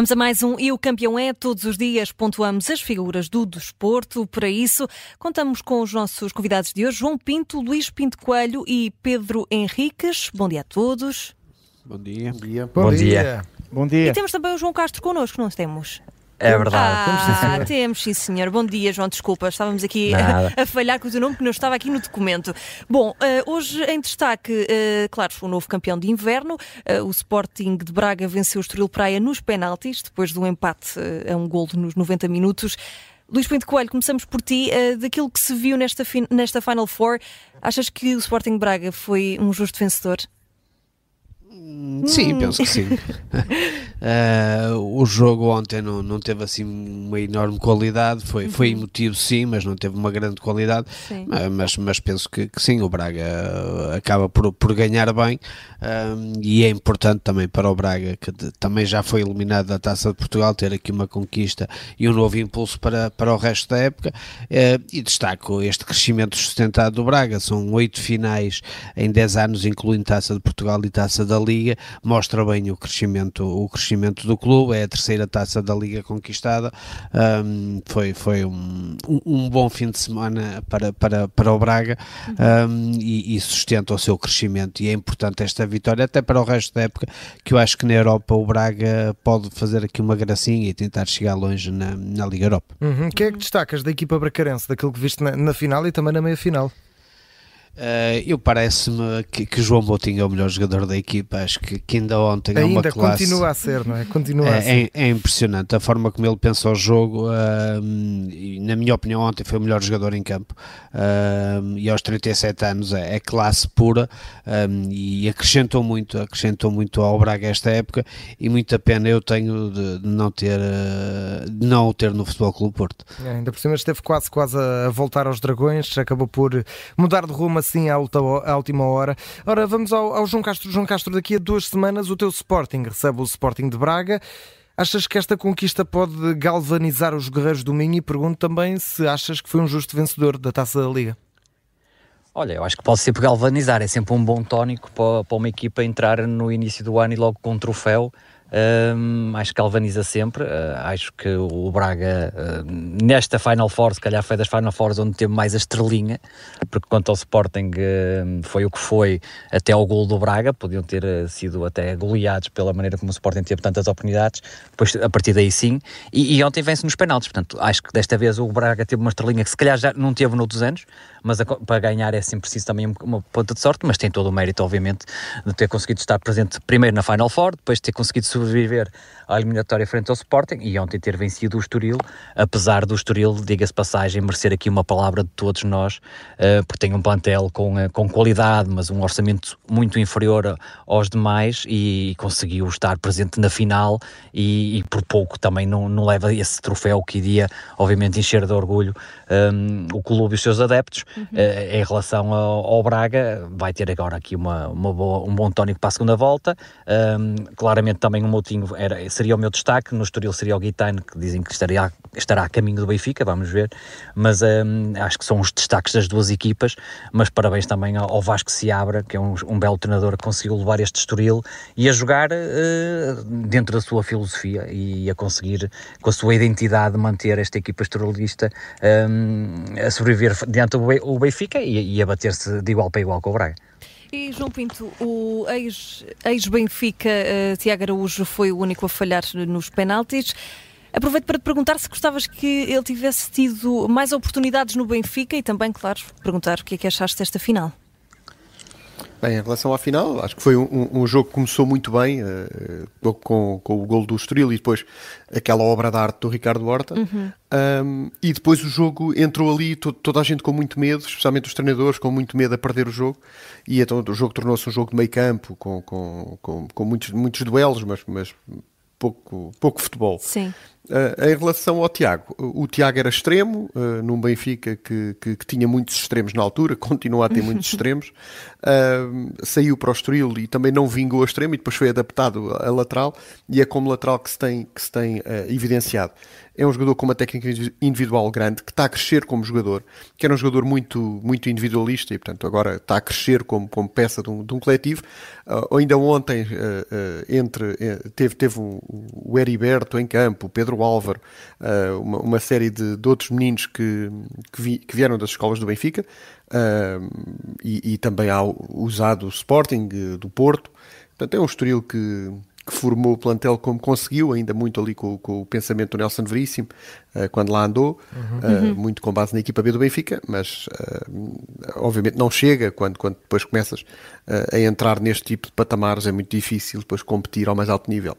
Vamos a mais um E o Campeão é. Todos os dias pontuamos as figuras do desporto. Para isso, contamos com os nossos convidados de hoje, João Pinto, Luís Pinto Coelho e Pedro Henriques. Bom dia a todos. Bom dia. Bom dia. Bom, Bom dia. dia. Bom dia. E temos também o João Castro connosco, não temos? É verdade. Ah, temos, sim, senhor. Bom dia, João. Desculpa, estávamos aqui a, a, falhar com o teu nome que não estava aqui no documento. Bom, uh, hoje em destaque, uh, claro, o novo campeão de inverno. Uh, o Sporting de Braga venceu o Estoril Praia nos penaltis, depois do empate a um golo nos 90 minutos. Luís Pinto Coelho, começamos por ti. daquilo que se viu nesta, nesta Final Four, achas que o Sporting de Braga foi um justo vencedor? Sim, penso que sim. uh, o jogo ontem não, não teve assim uma enorme qualidade, foi, uhum. foi emotivo sim, mas não teve uma grande qualidade. Uh, mas, mas penso que, que, sim, o Braga acaba por, por ganhar bem uh, e é importante também para o Braga, que de, também já foi eliminado da Taça de Portugal, ter aqui uma conquista e um novo impulso para, para o resto da época. e destaco este crescimento sustentado do Braga, são oito finais em 10 anos, incluindo Taça de Portugal e Taça da Liga mostra bem o crescimento, o crescimento do clube, é a terceira taça da Liga conquistada, um, foi, foi um, um, bom fim de semana para, para, para o Braga um, e, e, sustenta o seu crescimento e é importante esta vitória até para o resto da época, que eu acho que na Europa o Braga pode fazer aqui uma gracinha e tentar chegar longe na, na Liga Europa. Uhum. Quem é que destacas da equipa bracarense, daquilo que viste na, na final e também na meia-final? Uh, eu parece-me que, que João Botinho é o melhor jogador da equipa. Acho que, que ainda ontem ainda é uma classe. continua a ser, não é? Continua é, a ser. É, é, impressionante a forma como ele pensa o jogo. Uh, na minha opinião, ontem foi o melhor jogador em campo. Uh, e aos 37 anos é, é classe pura e acrescentou muito, acrescentou muito ao Braga esta época. E muita pena eu tenho de, de não ter, de não o ter no Futebol Clube Porto. É, ainda por cima esteve quase, quase a voltar aos Dragões, acabou por mudar de rumo assim à, última hora. Ora, vamos ao, ao João Castro. João Castro, daqui a duas semanas o teu Sporting recebe o Sporting de Braga. Achas que esta conquista pode galvanizar os guerreiros do Minho? E pergunto também se achas que foi um justo vencedor da Taça da Liga. Olha, eu acho que pode sempre galvanizar, é sempre um bom tónico para, para uma equipa entrar no início do ano e logo com um troféu um, acho que galvaniza sempre. Uh, acho que o Braga, uh, nesta Final Four, se calhar foi das Final Fours onde teve mais a estrelinha, porque quanto ao Sporting uh, foi o que foi até ao gol do Braga, podiam ter sido até goleados pela maneira como o Sporting teve tantas oportunidades, depois a partir daí sim. E, e ontem vence nos penaltis, portanto, acho que desta vez o Braga teve uma estrelinha que se calhar já não teve noutros anos, mas a, para ganhar é sempre preciso também uma ponta de sorte, mas tem todo o mérito, obviamente, de ter conseguido estar presente primeiro na Final Four, depois de ter conseguido sobreviver à eliminatória frente ao Sporting e ontem ter vencido o Estoril, apesar do Estoril, diga-se passagem, merecer aqui uma palavra de todos nós, uh, porque tem um plantel com, uh, com qualidade, mas um orçamento muito inferior aos demais e, conseguiu estar presente na final e, e, por pouco também não, não leva esse troféu que iria, obviamente, encher de orgulho um, o clube e os seus adeptos. Uhum. Uh, em relação ao, ao, Braga, vai ter agora aqui uma, uma boa, um bom tónico para a segunda volta. Um, claramente também um Moutinho era, seria o meu destaque, no Estoril seria o Guitane, que dizem que estaria, estará a caminho do Benfica, vamos ver, mas um, acho que são os destaques das duas equipas, mas parabéns também ao, Vasco Seabra, que é um, um, belo treinador que conseguiu levar este Estoril e a jogar uh, dentro da sua filosofia e a conseguir, com a sua identidade, manter esta equipa estorilista um, a sobreviver diante do Benfica e, e a bater-se de igual para igual com o Braga. E João Pinto, o ex-Benfica ex uh, Tiago Araújo foi o único a falhar nos penaltis. Aproveito para te perguntar se gostavas que ele tivesse tido mais oportunidades no Benfica e também, claro, perguntar o que é que achaste desta final. Bem, em relação à final, acho que foi um, um jogo que começou muito bem, uh, com, com, o gol do Estoril e depois aquela obra de arte do Ricardo Horta. Uhum. Um, e depois o jogo entrou ali, to, toda a gente com muito medo, especialmente os treinadores com muito medo a perder o jogo. E então o jogo tornou-se um jogo de meio campo, com, com, com, com muitos, muitos duelos, mas, mas pouco, pouco futebol. Sim. Uh, em relação ao Tiago, o Tiago era extremo, uh, num Benfica que, que, que, tinha muitos extremos na altura, continua a ter muitos extremos, uh, saiu para o Estoril e também não vingou a extremo e depois foi adaptado a lateral e é como lateral que se tem, que se tem evidenciado é um jogador com uma técnica individual grande, que está a crescer como jogador, que era um jogador muito, muito individualista e, portanto, agora está a crescer como, como peça de um, de um coletivo. Uh, ainda ontem, uh, uh, entre, teve, teve um, o Heriberto em campo, o Pedro Álvaro, uma, uma, série de, de, outros meninos que, que, vi, que, vieram das escolas do Benfica e, e, também há usado o Sporting do Porto. Portanto, é um estoril que, que formou o plantel como conseguiu, ainda muito ali com, com o pensamento do Nelson Veríssimo, uh, quando lá andou, uhum. uh, muito com base na equipa B do Benfica, mas uh, obviamente não chega quando, quando depois começas a entrar neste tipo de patamares, é muito difícil depois competir ao mais alto nível.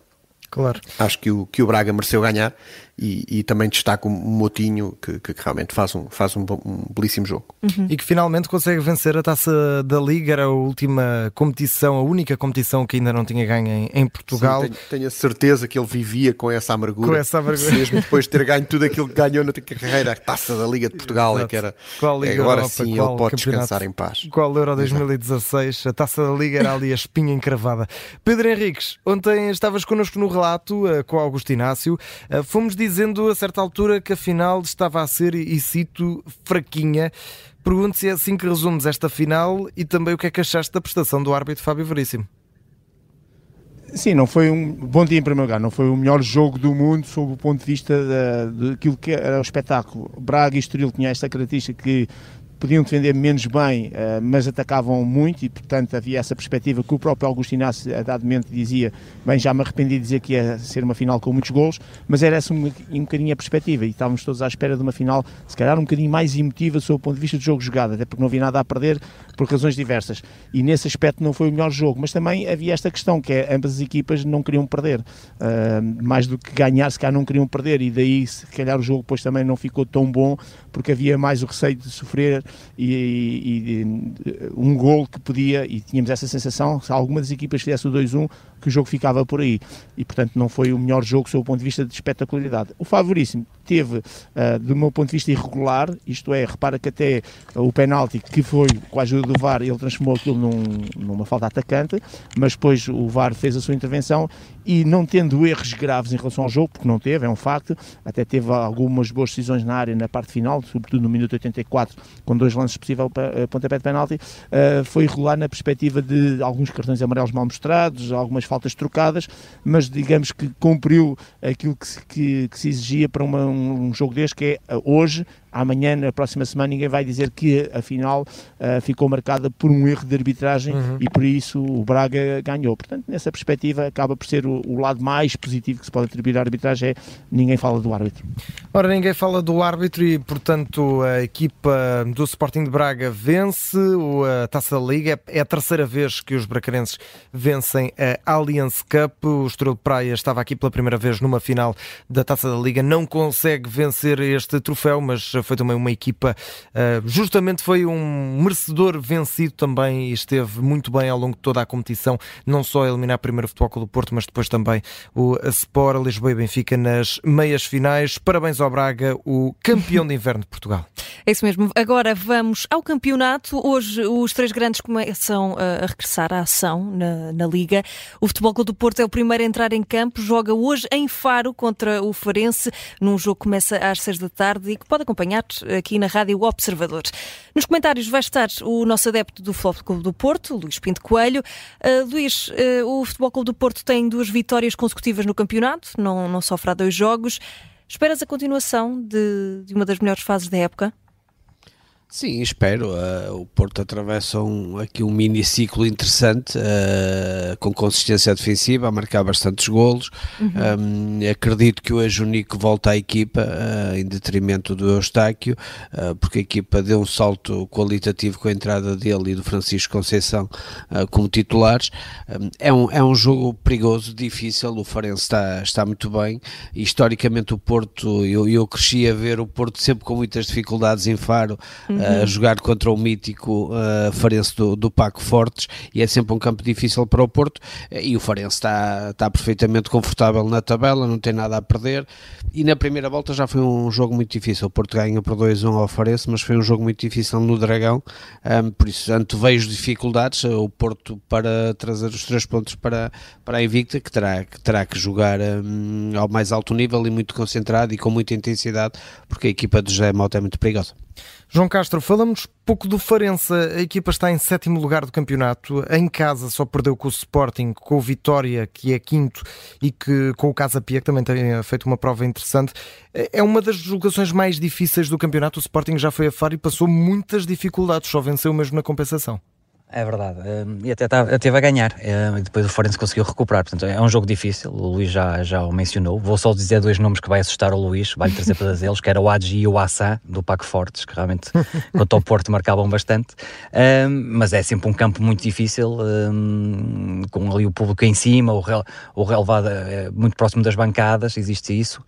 Claro. Acho que o, que o Braga mereceu ganhar e, e também destaco o Motinho, que, que, realmente faz um, faz um, um belíssimo jogo. Uhum. E que finalmente consegue vencer a taça da Liga, era a última competição, a única competição que ainda não tinha ganho em, em Portugal. Sim, tenho, tenho, a certeza que ele vivia com essa amargura. Com essa amargura. Mesmo depois de ter ganho tudo aquilo que ganhou na carreira, a taça da Liga de Portugal, é que era. Qual Liga agora Europa, sim ele pode descansar em paz. Qual Euro 2016? A taça da Liga era ali a espinha encravada. Pedro Henriques, ontem estavas connosco no relato uh, com Augusto Inácio. Uh, fomos dizendo a certa altura que a final estava a ser, e cito, fraquinha. Pergunto se é assim que resumes esta final e também o que é que achaste da prestação do árbitro Fábio Veríssimo. Sim, não foi um bom dia em primeiro lugar, não foi o melhor jogo do mundo sob o ponto de vista daquilo que era o espetáculo. Braga e Estoril tinha esta característica que podiam defender menos bem, eh, mas atacavam muito e, portanto, havia essa perspectiva que o próprio Augusto Inácio, a dado momento, dizia: bem, já me arrependi de dizer que ia ser uma final com muitos golos, mas era essa um, um bocadinho a perspectiva e estávamos todos à espera de uma final, se calhar, um bocadinho mais emotiva sob o ponto de vista do jogo jogado, até porque não havia nada a perder por razões diversas. E nesse aspecto não foi o melhor jogo, mas também havia esta questão que é, ambas as equipas não queriam perder, uh, mais do que ganhar, se calhar não queriam perder, e daí, se calhar, o jogo depois também não ficou tão bom, porque havia mais o receio de sofrer e, e, um gol que podia, e tínhamos essa sensação, se alguma das equipas fizesse o 2-1, que o jogo ficava por aí. E portanto não foi o melhor jogo sob o ponto de vista de espetacularidade. O favoríssimo teve, uh, do meu ponto de vista, irregular, isto é, repara que até o penalti que foi com a ajuda do VAR, ele transformou aquilo num, numa falta atacante, mas depois o VAR fez a sua intervenção e não tendo erros graves em relação ao jogo, porque não teve, é um facto, até teve algumas boas decisões na área na parte final, sobretudo no minuto 84, com dois lances possível para pontapé de penalti, uh, foi irregular na perspectiva de alguns cartões amarelos mal mostrados, algumas faltas trocadas, mas digamos que cumpriu aquilo que se, que, que se exigia para uma, um jogo deste, que é hoje amanhã, na próxima semana, ninguém vai dizer que a final uh, ficou marcada por um erro de arbitragem uhum. e por isso o Braga ganhou. Portanto, nessa perspectiva, acaba por ser o, o, lado mais positivo que se pode atribuir à arbitragem é ninguém fala do árbitro. Ora, ninguém fala do árbitro e, portanto, a equipa do Sporting de Braga vence a Taça da Liga. É a terceira vez que os bracarenses vencem a Allianz Cup. O Estrela de Praia estava aqui pela primeira vez numa final da Taça da Liga. Não consegue vencer este troféu, mas foi também uma equipa, uh, justamente foi um merecedor vencido também e esteve muito bem ao longo de toda a competição, não só a eliminar primeiro o Futebol Clube do Porto, mas depois também o Sport, Lisboa e Benfica nas meias finais. Parabéns ao Braga, o campeão de inverno de Portugal. É isso mesmo. Agora vamos ao campeonato. Hoje os três grandes começam a regressar à ação na, na Liga. O Futebol Clube do Porto é o primeiro a entrar em campo, joga hoje em Faro contra o Farense, num jogo que começa às seis da tarde e que pode acompanhar aqui na Rádio Observador. Nos comentários vai estar o nosso adepto do Futebol Clube do Porto, Luís Pinto Coelho. Uh, Luís, uh, o Futebol Clube do Porto tem duas vitórias consecutivas no campeonato, não, não sofre há dois jogos. Esperas a continuação de, de uma das melhores fases da época? Sim, espero. Uh, o Porto atravessa um, aqui um mini ciclo interessante, uh, com consistência defensiva, a marcar bastantes golos. Uhum. Um, acredito que hoje o Nico volta à equipa, uh, em detrimento do Eustáquio, porque a equipa deu um salto qualitativo com a entrada dele e do Francisco Conceição como titulares. Um, é, um, é um jogo perigoso, difícil. O Farense está, está muito bem. historicamente, o Porto, eu, eu cresci a ver o Porto sempre com muitas dificuldades em Faro. Uhum uhum. a jogar contra o mítico uh, Farense do, do Paco Fortes e é sempre um campo difícil para o Porto e o Farense está, está perfeitamente confortável na tabela, não tem nada a perder e na primeira volta já foi um jogo muito difícil, o Porto ganha por 2-1 ao Farense, mas foi um jogo muito difícil no Dragão, um, por isso vejo dificuldades, o Porto para trazer os três pontos para, para a Invicta, que terá, que terá que jogar um, ao mais alto nível e muito concentrado e com muita intensidade, porque a equipa de José Mota é muito perigosa. João Castro, falamos pouco do Farense. A equipa está em sétimo lugar do campeonato. Em casa só perdeu com o Sporting, com o Vitória, que é quinto, e que com o Casa Pia, que também tem feito uma prova interessante. É uma das deslocações mais difíceis do campeonato. O Sporting já foi a Faro e passou muitas dificuldades, só venceu mesmo na compensação. É verdade, hum, e até tá, teve a ganhar, hum, e depois o Forense conseguiu recuperar. Portanto, é um jogo difícil, o Luís já, já o mencionou. Vou só dizer dois nomes que vai assustar o Luís, vai-lhe trazer para eles, que era o Adji e o Assá, do Paco Fortes, que realmente, quanto ao Porto, marcavam bastante. Um, mas é sempre um campo muito difícil, com ali o público em cima, o, rel, o relevado é muito próximo das bancadas, existe isso.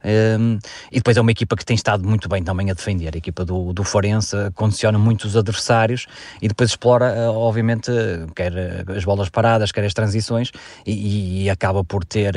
E depois é uma equipa que tem estado muito bem também a defender. A equipa do, do Forense condiciona muito os adversários e depois explora, eh, quer as bolas paradas, quer as transições, e, e, acaba por ter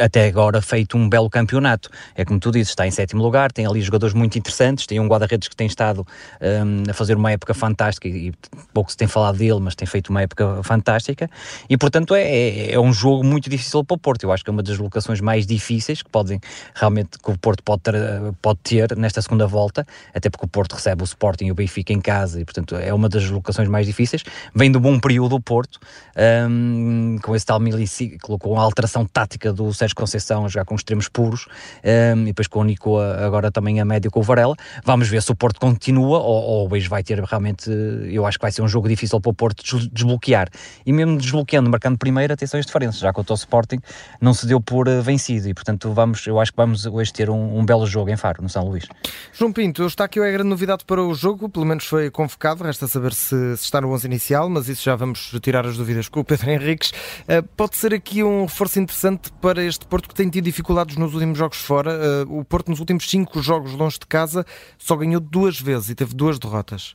até agora feito um belo campeonato. É como tu dizes, está em sétimo lugar, tem ali jogadores muito interessantes, tem um guarda-redes que tem estado um, a fazer uma época fantástica e pouco se tem falado dele, mas tem feito uma época fantástica, e portanto é, é, é um jogo muito difícil para o Porto. Eu acho que é uma das locações mais difíceis que podem realmente que o Porto pode ter, pode ter nesta segunda volta, até porque o Porto recebe o Sporting e o Benfica em casa, e portanto é uma das locações mais difíceis vem do bom período o Porto, um, com esse tal miliciclo, com a alteração tática do Sérgio Conceição, já com extremos puros, um, e depois com o Nico agora também a médio com o Varela. Vamos ver se o Porto continua ou, ou hoje vai ter realmente, eu acho que vai ser um jogo difícil para o Porto desbloquear. E mesmo desbloqueando, marcando primeiro, atenção às diferenças, já contra o Sporting não se deu por uh, vencido e portanto vamos, eu acho que vamos hoje ter um, um belo jogo em Faro, no São Luís. João Pinto, está aqui a grande novidade para o jogo, pelo menos foi convocado, resta saber se, se está no 11 inicial mas isso já vamos tirar as dúvidas com o Pedro Henriques. Uh, pode ser aqui um reforço interessante para este Porto que tem tido dificuldades nos últimos jogos fora. Uh, o Porto, nos últimos cinco jogos longe de casa, só ganhou duas vezes e teve duas derrotas.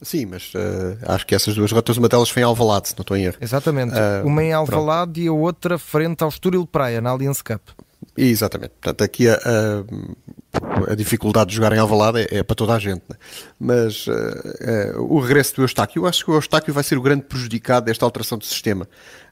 Sim, mas uh, acho que essas duas derrotas, uma delas foi em Alvalade, se não estou em erro. Exatamente. Uh, uma em Alvalade pronto. e a outra frente ao Estoril Praia, na Allianz Cup. Exatamente. Portanto, aqui a, a, a, dificuldade de jogar em Alvalade é, é para toda a gente. Né? Mas uh, uh, o regresso do Eustáquio, eu acho que o Eustáquio vai ser o grande prejudicado desta alteração de sistema.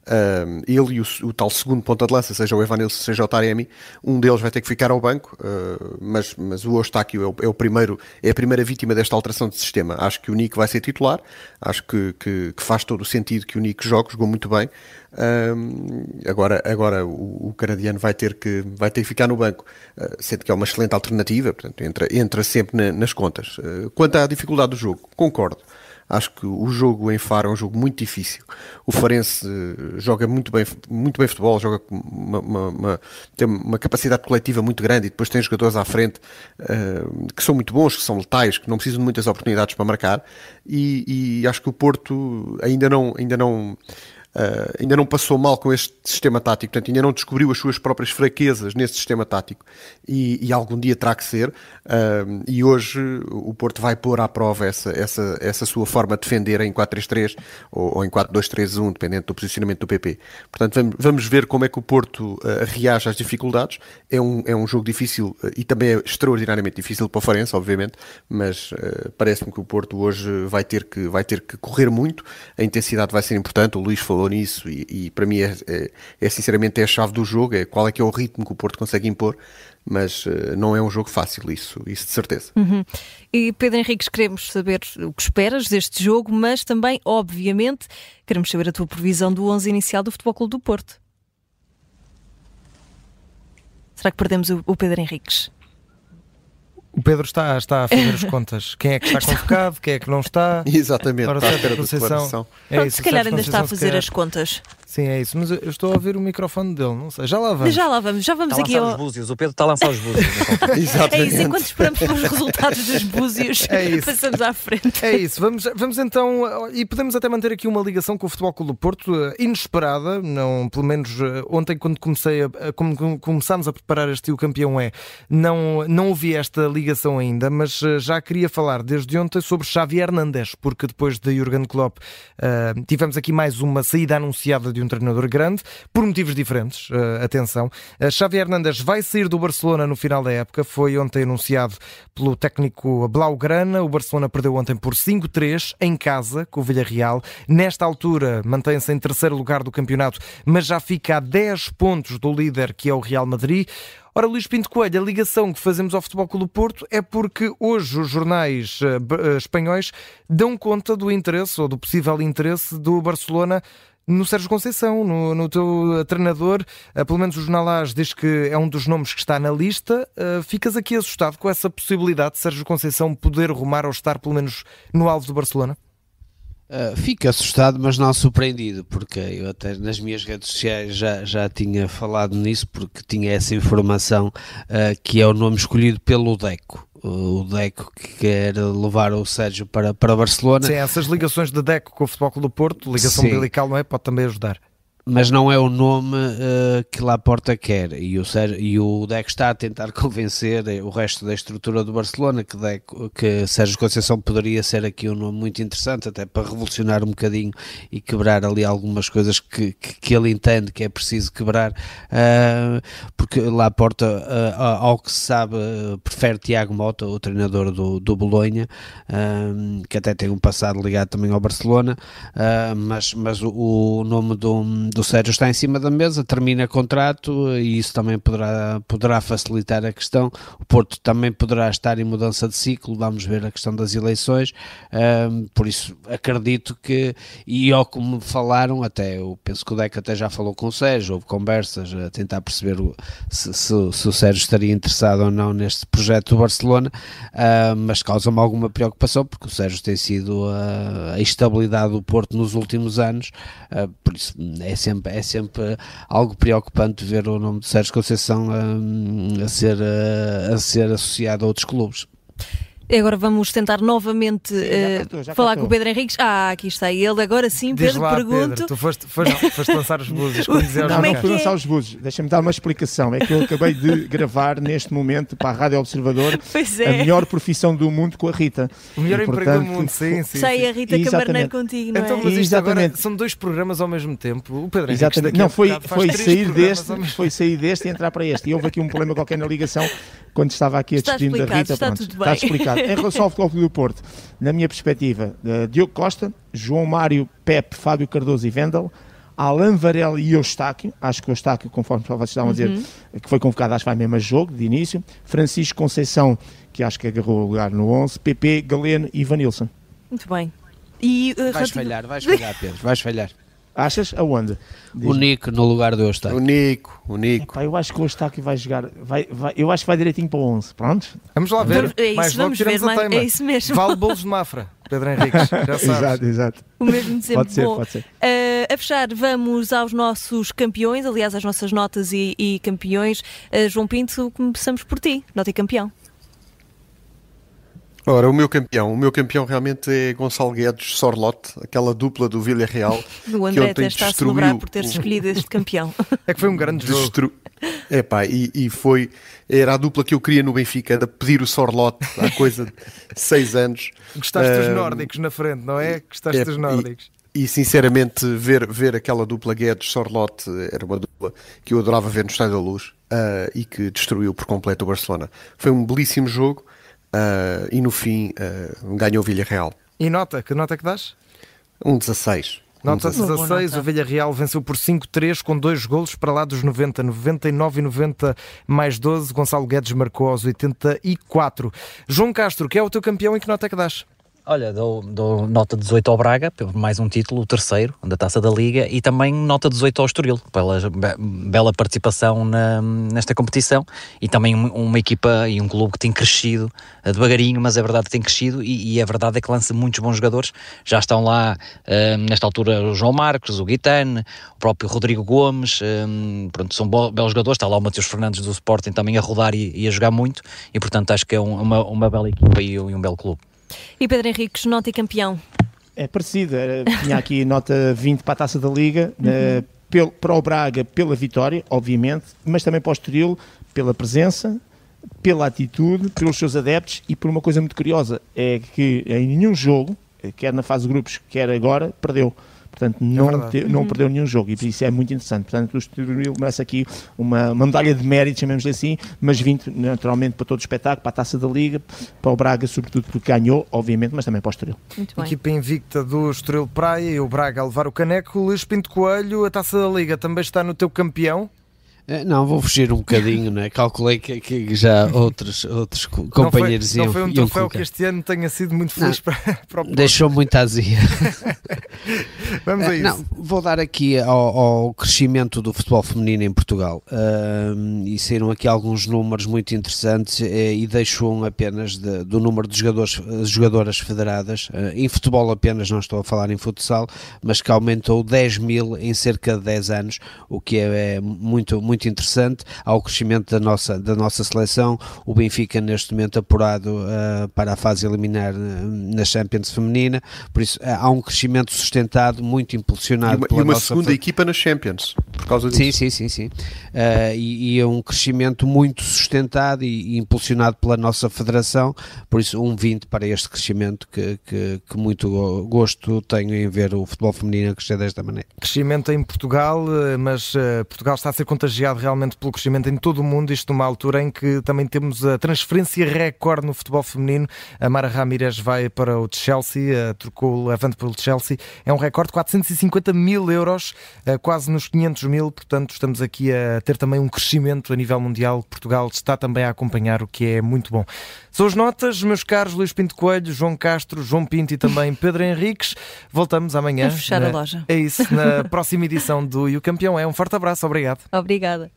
Uh, ele e o, o, tal segundo ponta de lança, seja o Evanilson, seja o Taremi, um deles vai ter que ficar ao banco, uh, mas, mas o Eustáquio é o, é o, primeiro, é a primeira vítima desta alteração de sistema. Acho que o Nico vai ser titular, acho que, que, que faz todo o sentido que o Nico jogue, jogou muito bem. Uh, agora agora o, o, canadiano vai ter, que, vai ter que ficar no banco, sendo que é uma excelente alternativa, portanto, entra, entra sempre na, nas contas. quanto à dificuldade do jogo, concordo. Acho que o jogo em Faro é um jogo muito difícil. O Farense eh, joga muito bem, muito bem futebol, joga uma, uma, uma, tem uma capacidade coletiva muito grande e depois tem jogadores à frente uh, que são muito bons, que são letais, que não precisam de muitas oportunidades para marcar. E, e acho que o Porto ainda não, ainda não Uh, ainda não passou mal com este sistema tático, portanto, ainda não descobriu as suas próprias fraquezas nesse sistema tático e, e algum dia terá que ser. Uh, e hoje o Porto vai pôr à prova essa, essa, essa sua forma de defender em 4-3-3 ou, ou, em 4-2-3-1, dependendo do posicionamento do PP. Portanto, vamos, vamos ver como é que o Porto uh, reage às dificuldades. É um, é um jogo difícil e também é extraordinariamente difícil para o Farense, obviamente, mas parece-me que o Porto hoje vai ter, que, vai ter que correr muito, a intensidade vai ser importante. O Luís falou falou nisso e, e para mim é, é, é, sinceramente é a chave do jogo, é qual é que é o ritmo que o Porto consegue impor, mas uh, não é um jogo fácil, isso, isso de certeza. Uhum. E Pedro Henriques, queremos saber o que esperas deste jogo, mas também, obviamente, queremos saber a tua previsão do 11 inicial do Futebol Clube do Porto. Será que perdemos o, o Pedro Henriques? O Pedro está, está a fazer as contas. Quem é que está convocado, quem é que não está. Exatamente, Ora, está a ter a declaração. É isso, se calhar ainda está a fazer as contas. Sim, é isso. Mas eu estou a ouvir o microfone dele, não sei. Já lá vamos. Já lá vamos, já vamos está aqui. Ao... os búzios. O Pedro está a lançar os búzios. é isso, enquanto esperamos pelos resultados dos búzios, é passamos à frente. É isso. Vamos, vamos então, e podemos até manter aqui uma ligação com o Futebol Clube do Porto, eh, inesperada, não, pelo menos eh, ontem, quando comecei a, como começámos a preparar este O Campeão É, não, não ouvi esta ligação ainda, mas eh, já queria falar desde ontem sobre Xavi Hernandes, porque depois de Jurgen Klopp uh, tivemos aqui mais uma saída anunciada de um treinador grande, por motivos diferentes, uh, atenção. Uh, Xavi Hernandes vai sair do Barcelona no final da época, foi ontem anunciado pelo técnico Blaugrana. O Barcelona perdeu ontem por 5-3 em casa com o Villarreal. Nesta altura mantém-se em terceiro lugar do campeonato, mas já fica a 10 pontos do líder que é o Real Madrid. Ora, Luís Pinto Coelho, a ligação que fazemos ao Futebol Clube do Porto é porque hoje os jornais uh, espanhóis dão conta do interesse ou do possível interesse do Barcelona no Sérgio Conceição, no, no teu treinador, uh, pelo menos o jornal AS diz que é um dos nomes que está na lista. Uh, ficas aqui assustado com essa possibilidade de Sérgio Conceição poder rumar ou estar pelo menos no alvo do Barcelona? Uh, fico assustado, mas não surpreendido, porque eu até nas minhas redes sociais já, já tinha falado nisso, porque tinha essa informação uh, que é o nome escolhido pelo Deco. O Deco que quer levar o Sérgio para, para Barcelona. Sim, essas ligações de Deco com o Futebol Clube do Porto, ligação Sim. umbilical, não é? Pode também ajudar mas não é o nome uh, que Laporta quer. E o, e o Deco está a tentar convencer o resto da estrutura do Barcelona que, Deco, que Sérgio Conceição poderia ser aqui um nome muito interessante até para revolucionar um bocadinho e quebrar ali algumas coisas que, que, que ele entende que é preciso quebrar. Uh, porque Laporta uh, ao que se sabe prefere Tiago Mota, o treinador do, do Bolonha que até tem um passado ligado também ao Barcelona mas, mas o, o nome do do Sérgio está em cima da mesa, termina contrato e isso também poderá, poderá facilitar a questão. O Porto também poderá estar em mudança de ciclo, vamos ver a questão das eleições, um, por isso acredito que, e ao como falaram, até eu penso que o Deca até já falou com o Sérgio, houve conversas a tentar perceber o, se, se, se, o Sérgio estaria interessado ou não neste projeto do Barcelona, uh, mas causa-me alguma preocupação porque o Sérgio tem sido a, a estabilidade do Porto nos últimos anos, uh, por isso é sempre, é sempre algo preocupante ver o nome de Sérgio Conceição a, a ser, a, a ser associado a outros clubes. Agora vamos tentar novamente sim, uh, estou, falar com o Pedro Henriques. Ah, aqui está ele. Agora sim, Pedro, lá, pergunto. Pedro, tu foste, foste, foste lançar os búzios. Não, não, não fui lançar os búzios. Deixa-me dar uma explicação. É que eu acabei de gravar neste momento para a Rádio Observador é. a melhor profissão do mundo com a Rita. O melhor e, portanto, emprego do mundo, sim, sim. Sai a Rita Camarneiro contigo, não é? Então, mas isto agora são dois programas ao mesmo tempo. O Pedro Henriques Exatamente. Não, foi, foi, sair deste, foi sair deste e entrar para este. E houve aqui um problema qualquer na ligação quando estava aqui a destino da Rita. Está, pronto, está explicado. Em relação ao futebol do Porto, na minha perspectiva, uh, Diogo Costa, João Mário, Pepe, Fábio Cardoso e Vendel, Alain Varela e Eustáquio, acho que o Eustáquio, conforme vocês estavam a dizer, uhum. que foi convocado, acho que vai mesmo a jogo, de início, Francisco Conceição, que acho que agarrou o lugar no 11, PP, Galeno e Vanilson. Muito bem. E, uh, vais falhar, vais falhar, Pedro, vais falhar. Achas? Aonde? O Nico no lugar do Eustáquio. O Nico, o Nico. Epá, eu acho que o Eustáquio vai jogar. Vai, vai, eu acho que vai direitinho para o 11. Pronto? Vamos lá ver. É isso, mais vamos ver. Mais, é isso mesmo. Vale bolos de Mafra, Pedro Henriques. Já sabes. exato, exato. O mesmo sempre. Pode ser, Bom, pode ser. Uh, a fechar, vamos aos nossos campeões, aliás, às nossas notas e, e campeões. Uh, João Pinto, começamos por ti, nota e campeão. Ora, o meu campeão, o meu campeão realmente é Gonçalo Guedes Sorlote, aquela dupla do Villarreal. O André até está a celebrar por ter escolhido este campeão. É que foi um grande jogo. Destru... Epá, e, e foi, era a dupla que eu queria no Benfica, era pedir o Sorlote há coisa de seis anos. Gostaste dos nórdicos na frente, não é? Gostaste é, dos nórdicos. E, e, sinceramente, ver, ver aquela dupla Guedes-Sorlote era uma dupla que eu adorava ver no Estádio da Luz uh, e que destruiu por completo o Barcelona. Foi um belíssimo jogo uh, e no fim uh, ganhou o Villarreal. E nota? Que nota é que dás? Um 16. Nota 16, o Villarreal venceu por 5-3 com dois golos para lá dos 90, 99 e 90 mais 12. Gonçalo Guedes marcou aos 84. João Castro, que é o teu campeão e que nota é que dás? Olha, dou, dou, nota 18 ao Braga, mais um título, o terceiro da Taça da Liga, e também nota 18 ao Estoril, pela bela participação na, nesta competição, e também uma equipa e um clube que tem crescido uh, devagarinho, mas é verdade que tem crescido, e, e a verdade é que lança muitos bons jogadores, já estão lá, uh, nesta altura, o João Marcos, o Guitane, o próprio Rodrigo Gomes, um, pronto, são belos jogadores, está lá o Matheus Fernandes do Sporting também a rodar e, e a jogar muito, e portanto acho que é um, uma, uma bela equipa e, e um belo clube. E Pedro Henriques, nota e campeão? É parecido, tinha aqui nota 20 para a taça da Liga, uhum. uh, pel, para o Braga pela vitória, obviamente, mas também para o Estoril pela presença, pela atitude, pelos seus adeptos e por uma coisa muito curiosa, é que em nenhum jogo, quer na fase de grupos, quer agora, perdeu. Portanto, não, é te, não uhum. perdeu nenhum jogo e isso é muito interessante. Portanto, o Estoril merece aqui uma, uma medalha de mérito, chamemos assim, mas vindo naturalmente para todo o espetáculo, para a taça da Liga, para o Braga, sobretudo porque ganhou, obviamente, mas também para o Estoril. Equipa invicta do Estoril Praia e o Braga a levar o caneco. Luís Pinto Coelho, a taça da Liga também está no teu campeão? Eh, não, vou fugir um bocadinho, né? calculei que, que, já outros, outros companheiros não foi, Não foi um troféu que este ano tenha sido muito feliz não, para, para o Deixou muita azia. Vamos a eh, isso. Não, vou dar aqui ao, ao, crescimento do futebol feminino em Portugal uh, e saíram aqui alguns números muito interessantes uh, e deixo um apenas de, do número de jogadores, jogadoras federadas. Uh, em futebol apenas, não estou a falar em futsal, mas que aumentou 10 mil em cerca de 10 anos, o que é, é muito, muito muito interessante ao crescimento da nossa, da nossa seleção. O Benfica, neste momento, apurado uh, para a fase eliminar na Champions Feminina, por isso uh, há um crescimento sustentado, muito impulsionado e uma, pela e uma nossa segunda equipa na Champions, por causa disso. Sim, sim, sim. sim. Uh, e, e, é um crescimento muito sustentado e, e, impulsionado pela nossa federação, por isso um 20 para este crescimento que, que, que muito gosto tenho em ver o futebol feminino a crescer desta maneira. Crescimento em Portugal, mas Portugal está a ser contagiado realmente pelo crescimento em todo o mundo, isto numa altura em que também temos a transferência recorde no futebol feminino. A Mara Ramírez vai para o Chelsea, trocou o Levante pelo Chelsea. É um recorde de 450 mil euros, quase nos 500 mil, portanto estamos aqui a ter também um crescimento a nível mundial. Portugal está também a acompanhar, o que é muito bom. São as notas, meus caros Luís Pinto Coelho, João Castro, João Pinto e também Pedro Henriques. Voltamos amanhã. A fechar na... a loja. É isso, na próxima edição do E o Campeão é. Um forte abraço, obrigado. Obrigada.